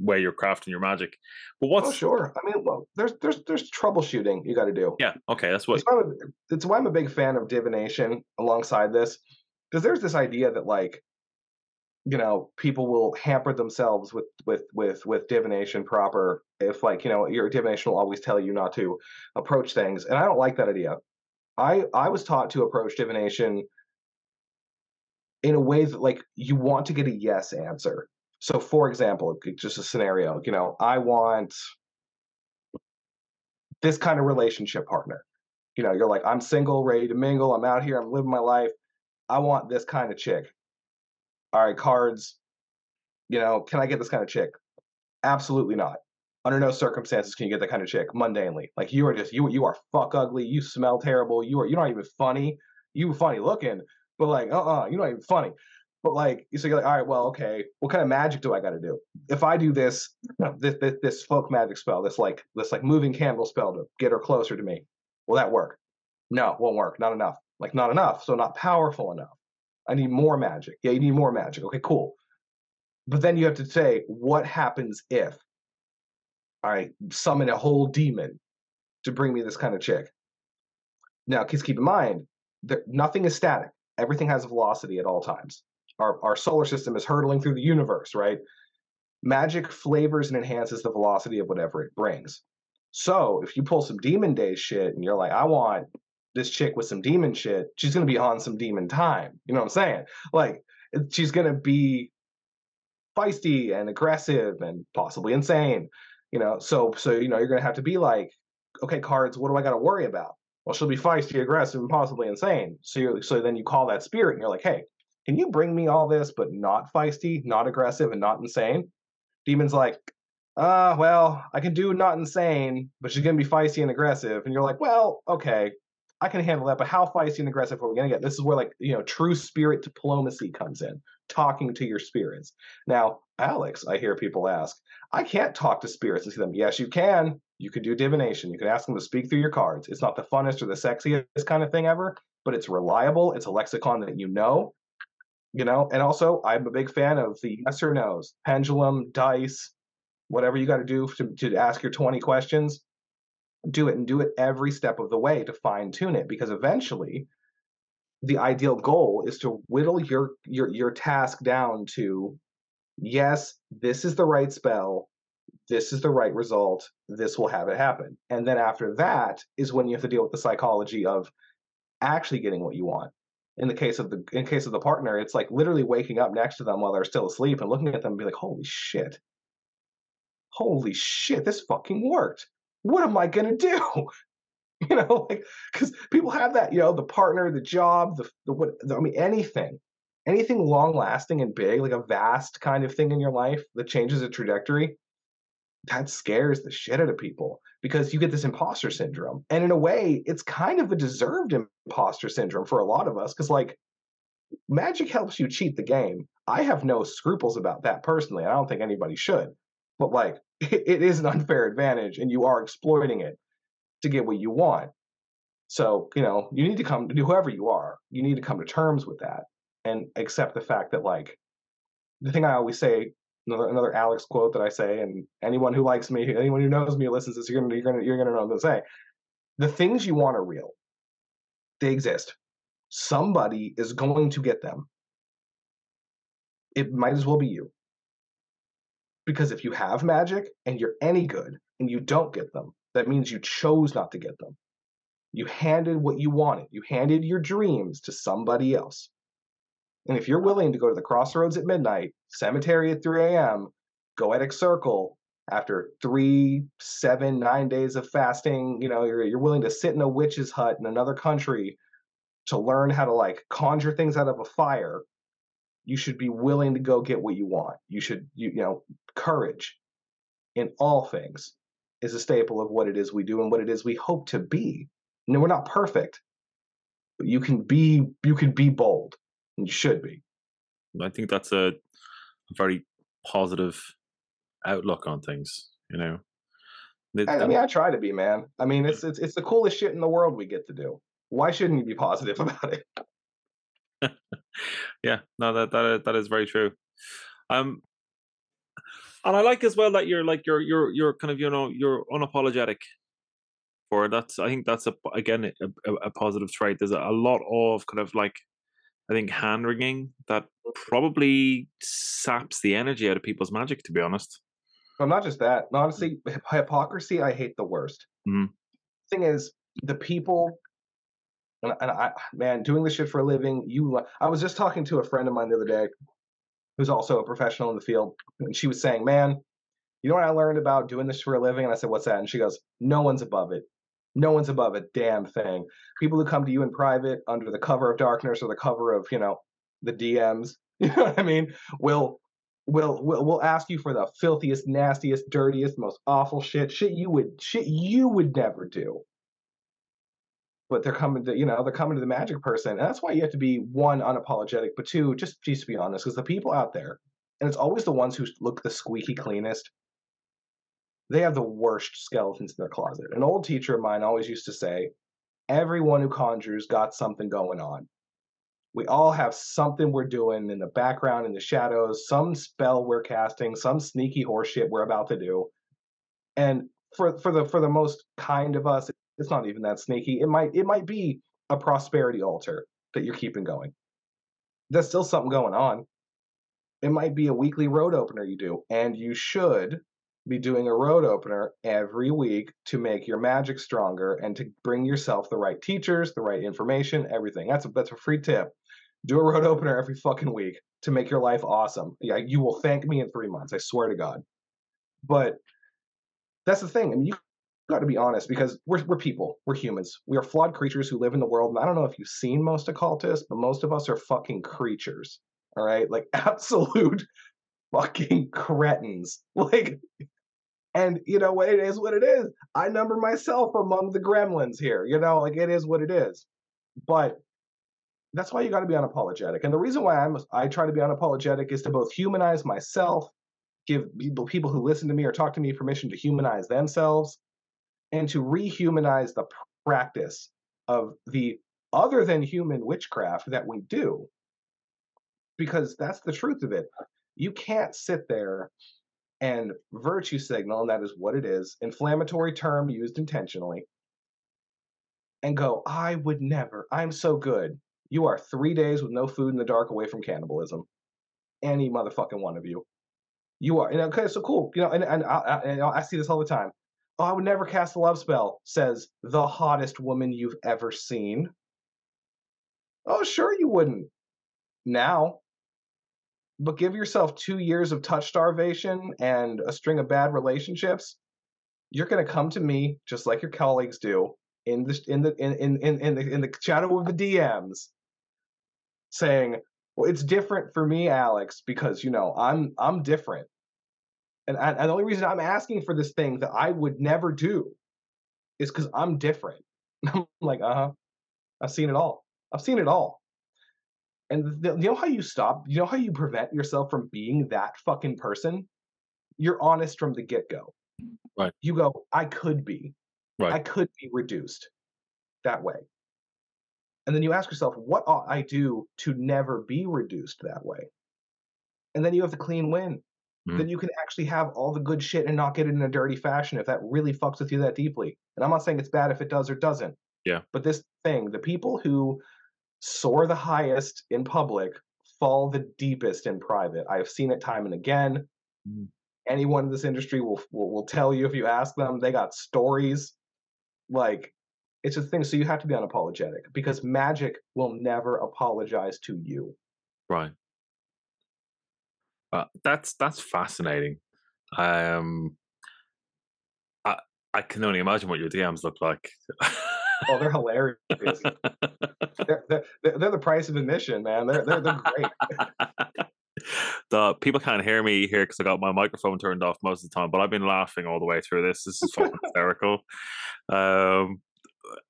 way you're crafting your magic. But oh, what's oh, sure. I mean, well, there's there's there's troubleshooting you got to do. Yeah. Okay. That's what. It's why, it's why I'm a big fan of divination alongside this, because there's this idea that like, you know, people will hamper themselves with with with with divination proper if like you know your divination will always tell you not to approach things, and I don't like that idea. I I was taught to approach divination in a way that like you want to get a yes answer. So for example, just a scenario, you know, I want this kind of relationship partner. You know, you're like, I'm single, ready to mingle, I'm out here, I'm living my life. I want this kind of chick. All right, cards. You know, can I get this kind of chick? Absolutely not under no circumstances can you get that kind of chick mundanely. Like you are just you you are fuck ugly. You smell terrible. You are you're not even funny. You funny looking, but like uh uh-uh, uh, you're not even funny. But like so you're like all right, well okay, what kind of magic do I got to do? If I do this, this this this folk magic spell, this like this like moving candle spell to get her closer to me, will that work? No, won't work. Not enough. Like not enough. So not powerful enough. I need more magic. Yeah, you need more magic. Okay, cool. But then you have to say, what happens if? Right, summon a whole demon to bring me this kind of chick. Now, just keep in mind that nothing is static. Everything has velocity at all times. Our, our solar system is hurtling through the universe, right? Magic flavors and enhances the velocity of whatever it brings. So if you pull some demon day shit and you're like, I want this chick with some demon shit, she's gonna be on some demon time. You know what I'm saying? Like she's gonna be feisty and aggressive and possibly insane you know so so you know you're gonna have to be like okay cards what do i got to worry about? Well she'll be feisty aggressive and possibly insane. So you so then you call that spirit and you're like hey can you bring me all this but not feisty not aggressive and not insane? Demon's like uh well i can do not insane but she's gonna be feisty and aggressive. And you're like well okay I can handle that, but how feisty and aggressive are we to get? This is where like you know true spirit diplomacy comes in, talking to your spirits. Now, Alex, I hear people ask, I can't talk to spirits and see them. Yes, you can. You can do divination. You can ask them to speak through your cards. It's not the funnest or the sexiest kind of thing ever, but it's reliable. It's a lexicon that you know. You know, and also I'm a big fan of the yes or no's, pendulum, dice, whatever you got to do to, ask your 20 questions do it and do it every step of the way to fine tune it because eventually the ideal goal is to whittle your your your task down to yes this is the right spell this is the right result this will have it happen. And then after that is when you have to deal with the psychology of actually getting what you want. In the case of the in case of the partner it's like literally waking up next to them while they're still asleep and looking at them and be like holy shit. Holy shit this fucking worked. What am I going to do? <laughs> <laughs> you know, like, because people have that, you know, the partner, the job, the, the what, the, I mean, anything, anything long lasting and big, like a vast kind of thing in your life that changes a trajectory, that scares the shit out of people because you get this imposter syndrome. And in a way, it's kind of a deserved imposter syndrome for a lot of us because, like, magic helps you cheat the game. I have no scruples about that personally. I don't think anybody should. But like, it, <laughs> it is an unfair advantage, and you are exploiting it to get what you want. So you know, you need to come to whoever you are. You need to come to terms with that and accept the fact that like the thing I always say another another Alex quote that I say, and anyone who likes me, anyone who knows me, listens to this, you're gonna you're gonna you're gonna know what I'm gonna say. The things you want are real. They exist. Somebody is going to get them. It might as well be you. Because if you have magic and you're any good and you don't get them, that means you chose not to get them. You handed what you wanted. You handed your dreams to somebody else. And if you're willing to go to the crossroads at midnight, cemetery at 3 a.m., goetic circle after three, seven, nine days of fasting, you know, you're, you're willing to sit in a witch's hut in another country to learn how to like conjure things out of a fire, you should be willing to go get what you want. You should, you, you know, courage in all things is a staple of what it is we do and what it is we hope to be. No, we're not perfect, but you can be you can be bold. And you should be. I think that's a, a very positive outlook on things. You know. I, I mean, I try to be, man. I mean, it's it's it's the coolest shit in the world we get to do. Why shouldn't you be positive <laughs> about it? <laughs> yeah, no, that that that is very true. Um, and I like as well that you're like you're you're you're kind of you know you're unapologetic for it. That's I think that's a again a, a, positive trait. There's a, lot of kind of like I think hand wringing that probably saps the energy out of people's magic. To be honest. Well, not just that. Honestly, hypocrisy I hate the worst. Mm-hmm. Thing is, the people and, and I, man, doing this shit for a living. You, I was just talking to a friend of mine the other day, who's also a professional in the field, and she was saying, "Man, you know what I learned about doing this for a living?" And I said, "What's that?" And she goes, "No one's above it. No one's above a damn thing. People who come to you in private under the cover of darkness or the cover of, you know, the DMs, <laughs> you know what I mean, will will will will ask you for the filthiest, nastiest, dirtiest, most awful shit, shit you would shit you would never do. But they're coming to, you know, they're coming to the magic person. And that's why you have to be one, unapologetic, but two, just just be honest, because the people out there, and it's always the ones who look the squeaky cleanest, they have the worst skeletons in their closet. An old teacher of mine always used to say, everyone who conjures got something going on. We all have something we're doing in the background, in the shadows, some spell we're casting, some sneaky horseshit we're about to do. And for for the for the most kind of us, it's not even that sneaky. It might it might be a prosperity altar that you're keeping going. There's still something going on. It might be a weekly road opener you do, and you should be doing a road opener every week to make your magic stronger and to bring yourself the right teachers, the right information, everything. That's a, that's a free tip. Do a road <laughs> opener every fucking week to make your life awesome. Yeah, you will thank me in three months. I swear to God. But that's the thing. I mean, you got to be honest because we're we're people. We're humans. We are flawed creatures who live in the world. And I don't know if you've seen most occultists, but most of us are fucking creatures. All right, like <laughs> absolute fucking cretins. <laughs> Like and you know what it is what it is. I number myself among the gremlins here. You know, like it is what it is. But that's why you got to be unapologetic. And the reason why I'm I try to be unapologetic is to both humanize myself, give people people who listen to me or talk to me permission to humanize themselves, and to rehumanize the practice of the other than human witchcraft that we do. Because that's the truth of it. You can't sit there and virtue signal, and that is what it is, inflammatory term used intentionally, and go, I would never, I'm so good. You are three days with no food in the dark away from cannibalism. Any motherfucking one of you. You are, and okay, so cool. You know, and, and, I, and I see this all the time. Oh, I would never cast a love spell, says the hottest woman you've ever seen. Oh, sure you wouldn't. Now, but give yourself two years of touch starvation and a string of bad relationships, you're going to come to me just like your colleagues do in the in the in in in the, in the shadow of the DMs, saying, "Well, it's different for me, Alex, because you know I'm I'm different." And, and the only reason I'm asking for this thing that I would never do is because I'm different. <laughs> I'm like, uh huh. I've seen it all. I've seen it all. And the, you know how you stop? You know how you prevent yourself from being that fucking person? You're honest from the get go. Right. You go, I could be. Right. I could be reduced that way. And then you ask yourself, what ought I do to never be reduced that way? And then you have the clean win. Mm. Then you can actually have all the good shit and not get it in a dirty fashion if that really fucks with you that deeply. And I'm not saying it's bad if it does or doesn't. Yeah. But this thing, the people who soar the highest in public fall the deepest in private. I have seen it time and again. Mm. Anyone in this industry will, will will tell you if you ask them. They got stories. Like it's a thing. So you have to be unapologetic because magic will never apologize to you. Right. Uh, that's that's fascinating. Um, I I can only imagine what your DMs look like. Oh, they're hilarious. they're, they're, they're the price of admission, man. They're they're, they're great. <laughs> the people can't hear me here because I got my microphone turned off most of the time, but I've been laughing all the way through this. This is fucking hysterical. Um,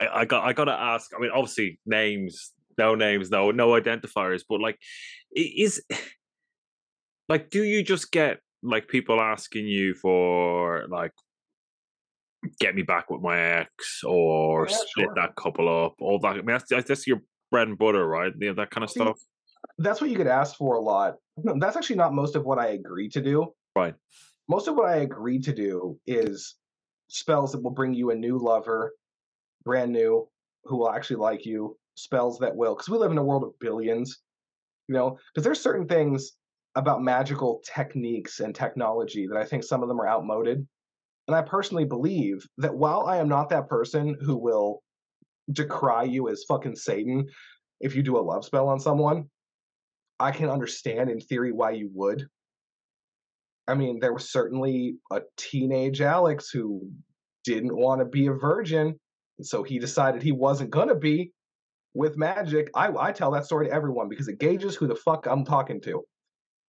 I, I got I got to ask. I mean, obviously, names, no names, no no identifiers, but like, is like, do you just get like people asking you for like, get me back with my ex or Yeah, split sure. that couple up, all that? I mean, that's that's, your bread and butter, right? You know, that kind of See, stuff, That's what you get asked for a lot. That's actually not most of what I agree to do. right? Most of what I agree to do is spells that will bring you a new lover, brand new, who will actually like you. Spells that will, because we live in a world of billions, you know. Because there's certain things about magical techniques and technology that I think some of them are outmoded. And I personally believe that while I am not that person who will decry you as fucking Satan if you do a love spell on someone, I can understand in theory why you would. I mean, there was certainly a teenage Alex who didn't want to be a virgin, so he decided he wasn't gonna be with magic. I, I tell that story to everyone because it gauges who the fuck I'm talking to.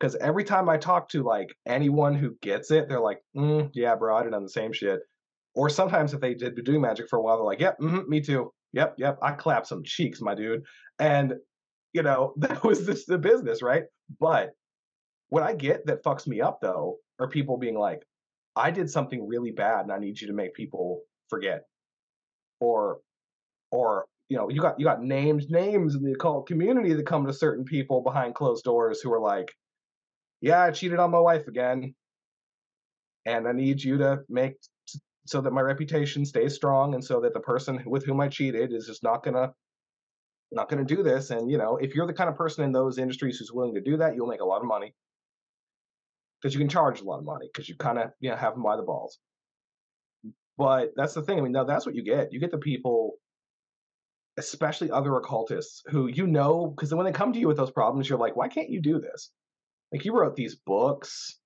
Because every time I talk to like anyone who gets it, they're like, mm, "Yeah, bro, have done the same shit." Or sometimes if they did do magic for a while, they're like, "Yep, mhm, me too. Yep, yep, I clap some cheeks, my dude." And you know <laughs> that was just the business, right? But what I get that fucks me up though are people being like, I did something really bad and I need you to make people forget. Or or you know, you got you got names names in the occult community that come to certain people behind closed doors who are like, Yeah, I cheated on my wife again. And I need you to make s- so that my reputation stays strong and so that the person with whom I cheated is just not gonna not gonna do this. And you know, if you're the kind of person in those industries who's willing to do that, you'll make a lot of money because you can charge a lot of money because you kind of you know have them by the balls. But that's the thing. I mean, now that's what you get. You get the people, especially other occultists, who you know because when they come to you with those problems, you're like, why can't you do this? Like you wrote these books.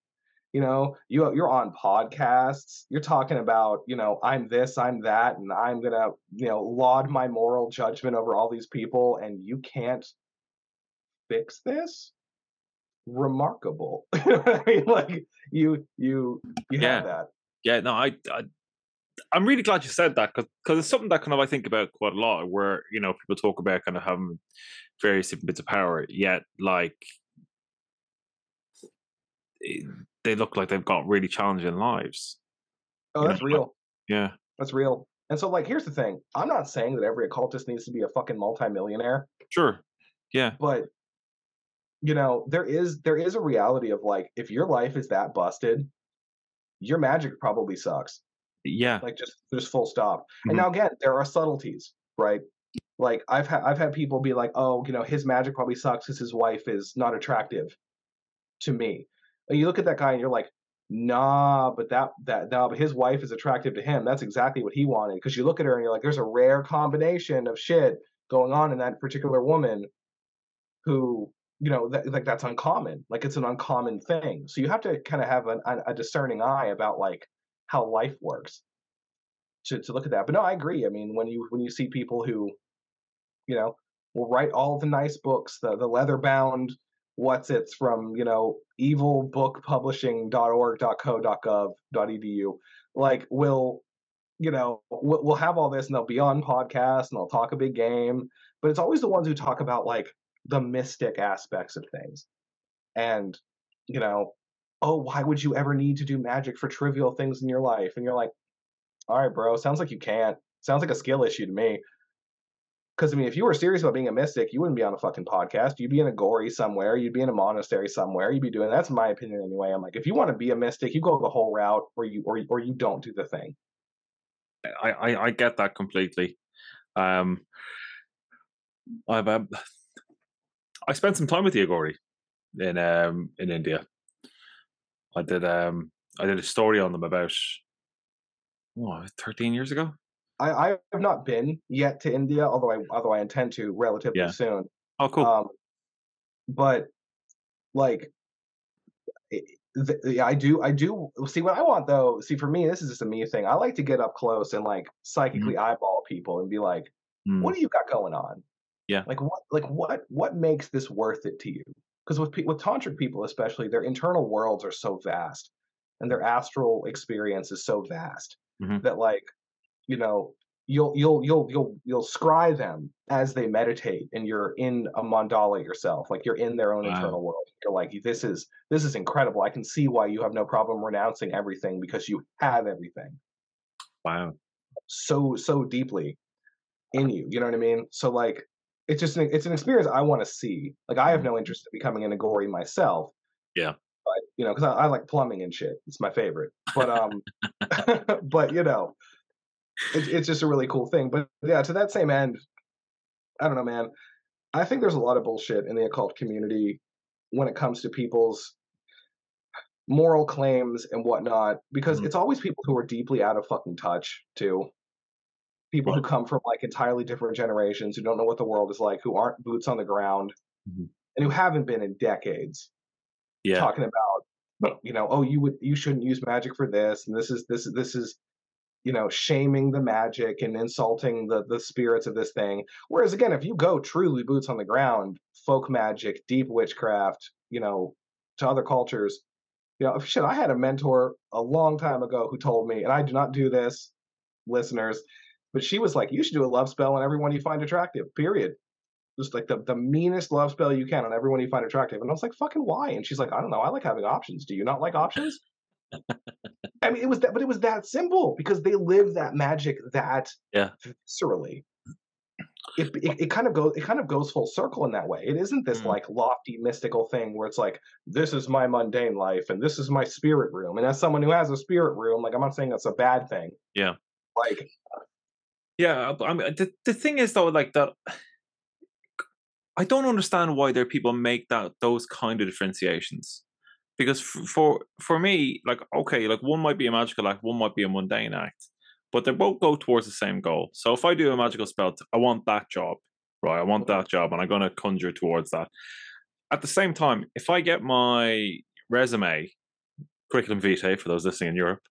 You know, you you're on podcasts. You're talking about, you know, I'm this, I'm that, and I'm gonna, you know, laud my moral judgment over all these people, and you can't fix this remarkable. You <laughs> know I mean, like you you you Yeah. have that. Yeah, no, I, I I'm really glad you said that because it's something that kind of I think about quite a lot. Where you know people talk about kind of having various different bits of power, yet like they look like they've got really challenging lives. Oh, You that's know, real. Yeah, That's real. And so like here's the thing. I'm not saying that every occultist needs to be a fucking multimillionaire, sure. Yeah, but you know, there is there is a reality of like if your life is that busted, your magic probably sucks. yeah, Like just just full stop. And Mhm. now again, there are subtleties, right? Like I've had I've had people be like, "Oh, you know, his magic probably sucks because his wife is not attractive to me." And you look at that guy and you're like, "Nah, but that that nah, but his wife is attractive to him. That's exactly what he wanted." Because you look at her and you're like, "There's a rare combination of shit going on in that particular woman who." You know, that, like that's uncommon. Like it's an uncommon thing. So you have to kind of have an, a, discerning eye about like how life works to, to look at that. But no, I agree. I mean, when you when you see people who, you know, will write all the nice books, the the leather bound what's it's from, you know, evilbookpublishing.org.co.gov.edu, like will you know, we'll, have all this and they'll be on podcasts and they'll talk a big game, but it's always the ones who talk about like the mystic aspects of things. And, you know, oh, why would you ever need to do magic for trivial things in your life? And you're like, all right, bro, sounds like you can't. Sounds like a skill issue to me. Because I mean, if you were serious about being a mystic, you wouldn't be on a fucking podcast. You'd be in a gory somewhere. You'd be in a monastery somewhere. You'd be doing. That's my opinion anyway. I'm like, if you want to be a mystic, you go the whole route, or you or or you don't do the thing. I I, I get that completely. Um, I've um, I spent some time with the Aghori in um in India. I did um I did a story on them about what, 13 years ago. I, I have not been yet to India, although I although I intend to relatively Yeah. soon. Oh, cool. Um, but like, yeah, I do I do see what I want though. See, for me, this is just a me thing. I like to get up close and like psychically eyeball people and be like, Mm, "What do you got going on?" Yeah. Like what like what what makes this worth it to you? Because with pe- with tantric people especially, their internal worlds are so vast, and their astral experience is so vast Mhm. that like you know you'll you'll you'll you'll you'll scry them as they meditate and you're in a mandala yourself like you're in their own Wow. internal world. You're like this is this is incredible. I can see why you have no problem renouncing everything because you have everything. Wow. so so deeply in you you know what i mean? So like it's just an, it's an experience i want to see. Like i have no interest in becoming an Aghori myself Yeah. but you know because I, I like plumbing and shit. It's my favorite. But um <laughs> but you know it, it's just a really cool thing but yeah to that same end i don't know man i think there's a lot of bullshit in the occult community when it comes to people's moral claims and whatnot because Mhm. it's always people who are deeply out of fucking touch too people who come from like entirely different generations who don't know what the world is like who aren't boots on the ground Mhm. and who haven't been in decades Yeah. talking about you know oh you would you shouldn't use magic for this and this is this is this is you know shaming the magic and insulting the the spirits of this thing whereas again if you go truly boots on the ground folk magic deep witchcraft you know to other cultures you know <laughs> shit i had a mentor a long time ago who told me and i do not do this listeners but she was like you should do a love spell on everyone you find attractive period just like the, the meanest love spell you can on everyone you find attractive. And I was like, fucking why? And she's like, I don't know. I like having options. Do you not like options? I mean, it was that, but it was that simple because they live that magic that Yeah. viscerally. It, it, it kind of goes it kind of goes full circle in that way. It isn't this Mm. like lofty mystical thing where it's like this is my mundane life and this is my spirit room. And as someone who has a spirit room, like I'm not saying that's a bad thing. Yeah. Like Yeah, I mean, the the thing is though, like that, I don't understand why there are people make that those kind of differentiations. Because for for me, like okay, like one might be a magical act, one might be a mundane act, but they both go towards the same goal. So if I do a magical spell, i want that job, right? I want that job, and I'm going to conjure towards that. At the same time, if I get my resume, curriculum vitae for those listening in Europe,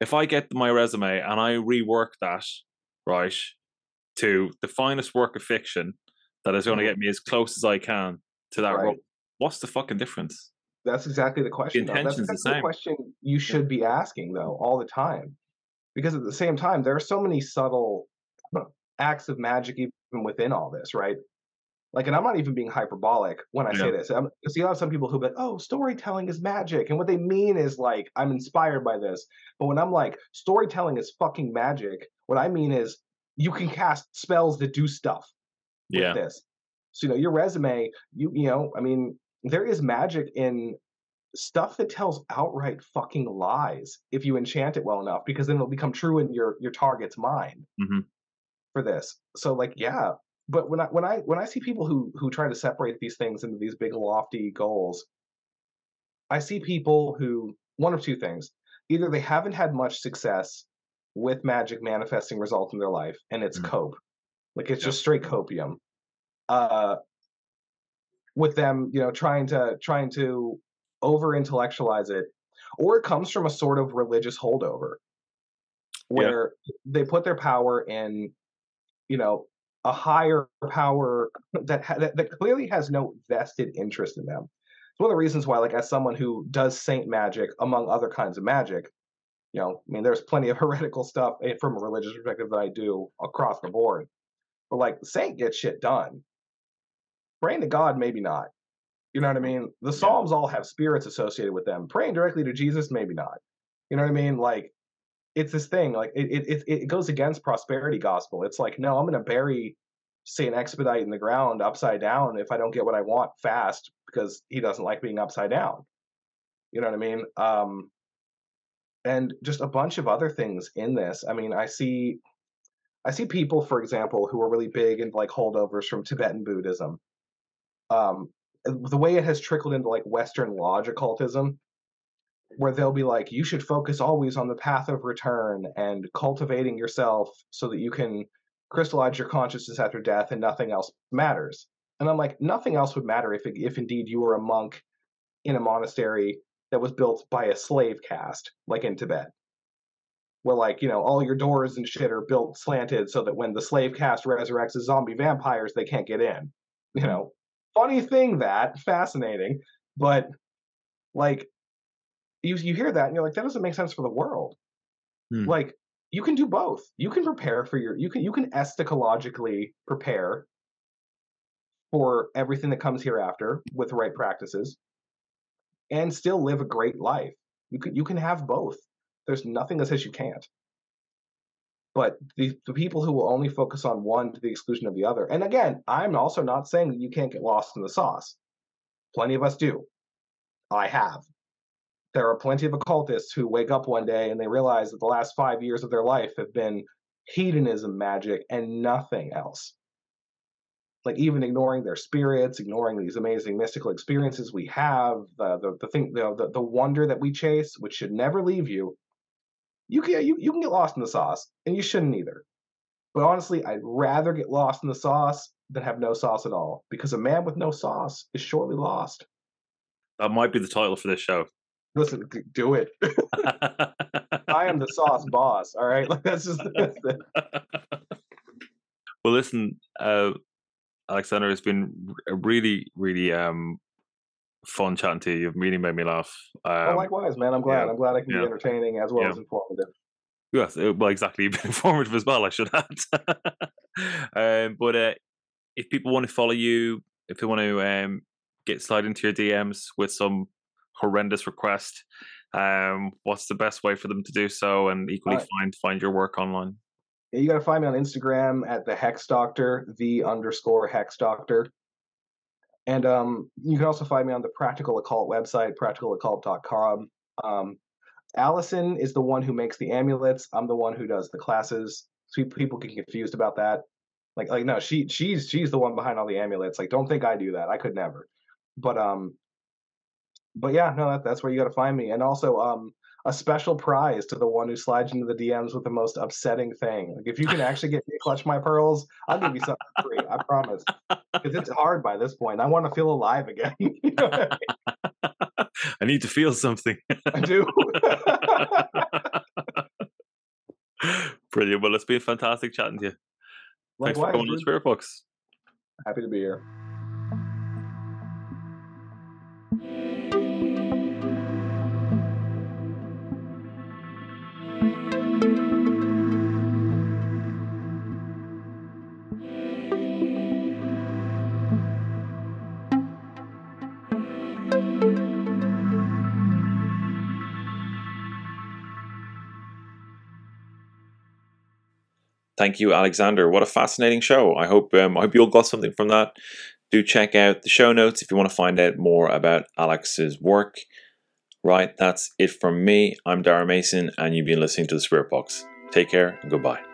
if I get my resume and I rework that, right, to the finest work of fiction that is going to Mhm. get me as close as I can to that Right. role, what's the fucking difference? That's exactly the question. though. That's the exactly the same. question you should be asking though all the time, because at the same time there are so many subtle uh, acts of magic even within all this, right? Like, and I'm not even being hyperbolic when I say this. I'm, see, have some people who be like, "Oh, storytelling is magic," and what they mean is like, "I'm inspired by this." But when I'm like, "Storytelling is fucking magic," what I mean is you can cast spells that do stuff with Yeah, this. So you know, your resume, you you know, I mean, there is magic in stuff that tells outright fucking lies if you enchant it well enough, because then it'll become true in your your target's mind Mhm. for this. So like, yeah. But when I when I when I see people who who try to separate these things into these big lofty goals, I see people who one of two things. Either they haven't had much success with magic manifesting results in their life, and it's Mhm. cope. Like it's Yeah. just straight copium. Uh with them, you know, trying to trying to over intellectualize it, or it comes from a sort of religious holdover where they put their power in, you know, a higher power <laughs> that, ha- that that clearly has no vested interest in them. It's one of the reasons why, like, as someone who does saint magic among other kinds of magic, you know, I mean, there's plenty of <laughs> heretical stuff eh, from a religious perspective that I do across the board, but like, saint gets shit done Praying to God, maybe not. You know what I mean? The Psalms all have spirits associated with them. Praying directly to Jesus, maybe not. You know what I mean? Like, it's this thing. Like, it it it goes against prosperity gospel. It's like, no, I'm going to bury Saint Expedite in the ground upside down if I don't get what I want fast because he doesn't like being upside down. You know what I mean? Um, and just a bunch of other things in this. I mean, I see I see people, for example, who are really big into like holdovers from Tibetan Buddhism. Um, the way it has trickled into like Western lodge occultism, where they'll be like, you should focus always on the path of return and cultivating yourself so that you can crystallize your consciousness after death and nothing else matters. And I'm like, nothing else would matter if, if indeed you were a monk in a monastery that was built by a slave caste, like in Tibet where like you know all your doors and shit are built slanted so that when the slave caste resurrects as zombie vampires they can't get in you know funny thing that fascinating but like you you hear that and you're like that doesn't make sense for the world hmm. like you can do both you can prepare for your you can you can eschatologically prepare for everything that comes hereafter with the right practices and still live a great life you can you can have both there's nothing that says you can't. But the, the people who will only focus on one to the exclusion of the other, and again, I'm also not saying that you can't get lost in the sauce. Plenty of us do. I have. There are plenty of occultists who wake up one day and they realize that the last five years of their life have been hedonism magic and nothing else like even ignoring their spirits, ignoring these amazing mystical experiences we have, the the, the thing, the, the the wonder that we chase, which should never leave you, you can you, you can get lost in the sauce, and you shouldn't either. But honestly, I'd rather get lost in the sauce than have no sauce at all, because a man with no sauce is surely lost. That might be the title for this show. Listen, do it. <laughs> I am the sauce boss. All right, <laughs> like that's just. That's well, listen, uh, Alexander, it's been a really, really um, fun chatting to you. You've really made me laugh. Um, oh, likewise, man. I'm glad. Yeah, I'm glad I can yeah. be entertaining as well yeah. as informative. Yes, uh, well, exactly. <laughs> informative as well. I should add. <laughs> um, but uh, if people want to follow you, if they want to um, get slide into your DMs with some horrendous request, um, what's the best way for them to do so? And equally right. find find your work online. you got to find me on Instagram at the Hex Doctor, the underscore Hex Doctor. And um, you can also find me on the Practical Occult website, practicaloccult.com. Um, Allison is the one who makes the amulets. I'm the one who does the classes. So people get confused about that. Like, like no, she she's she's the one behind all the amulets. Like, don't think I do that. I could never. But um, but yeah, no, that, that's where you got to find me. And also, um, a special prize to the one who slides into the DMs with the most upsetting thing. Like if you can actually get me clutch my pearls, I'll give you something free. I promise. <laughs> Because it's hard by this point. I want to feel alive again. <laughs> <laughs> I, need to feel something. I do. Brilliant. Well, it's been fantastic chatting to you. Likewise, Thanks for coming on Spirit Box. Happy to be here. Thank you, Alexander. What a fascinating show. I hope um, I hope you all got something from that. Do check out the show notes if you want to find out more about Alex's work. Right, that's it from me. I'm Dara Mason, and you've been listening to the Spirit Box. Take care and goodbye.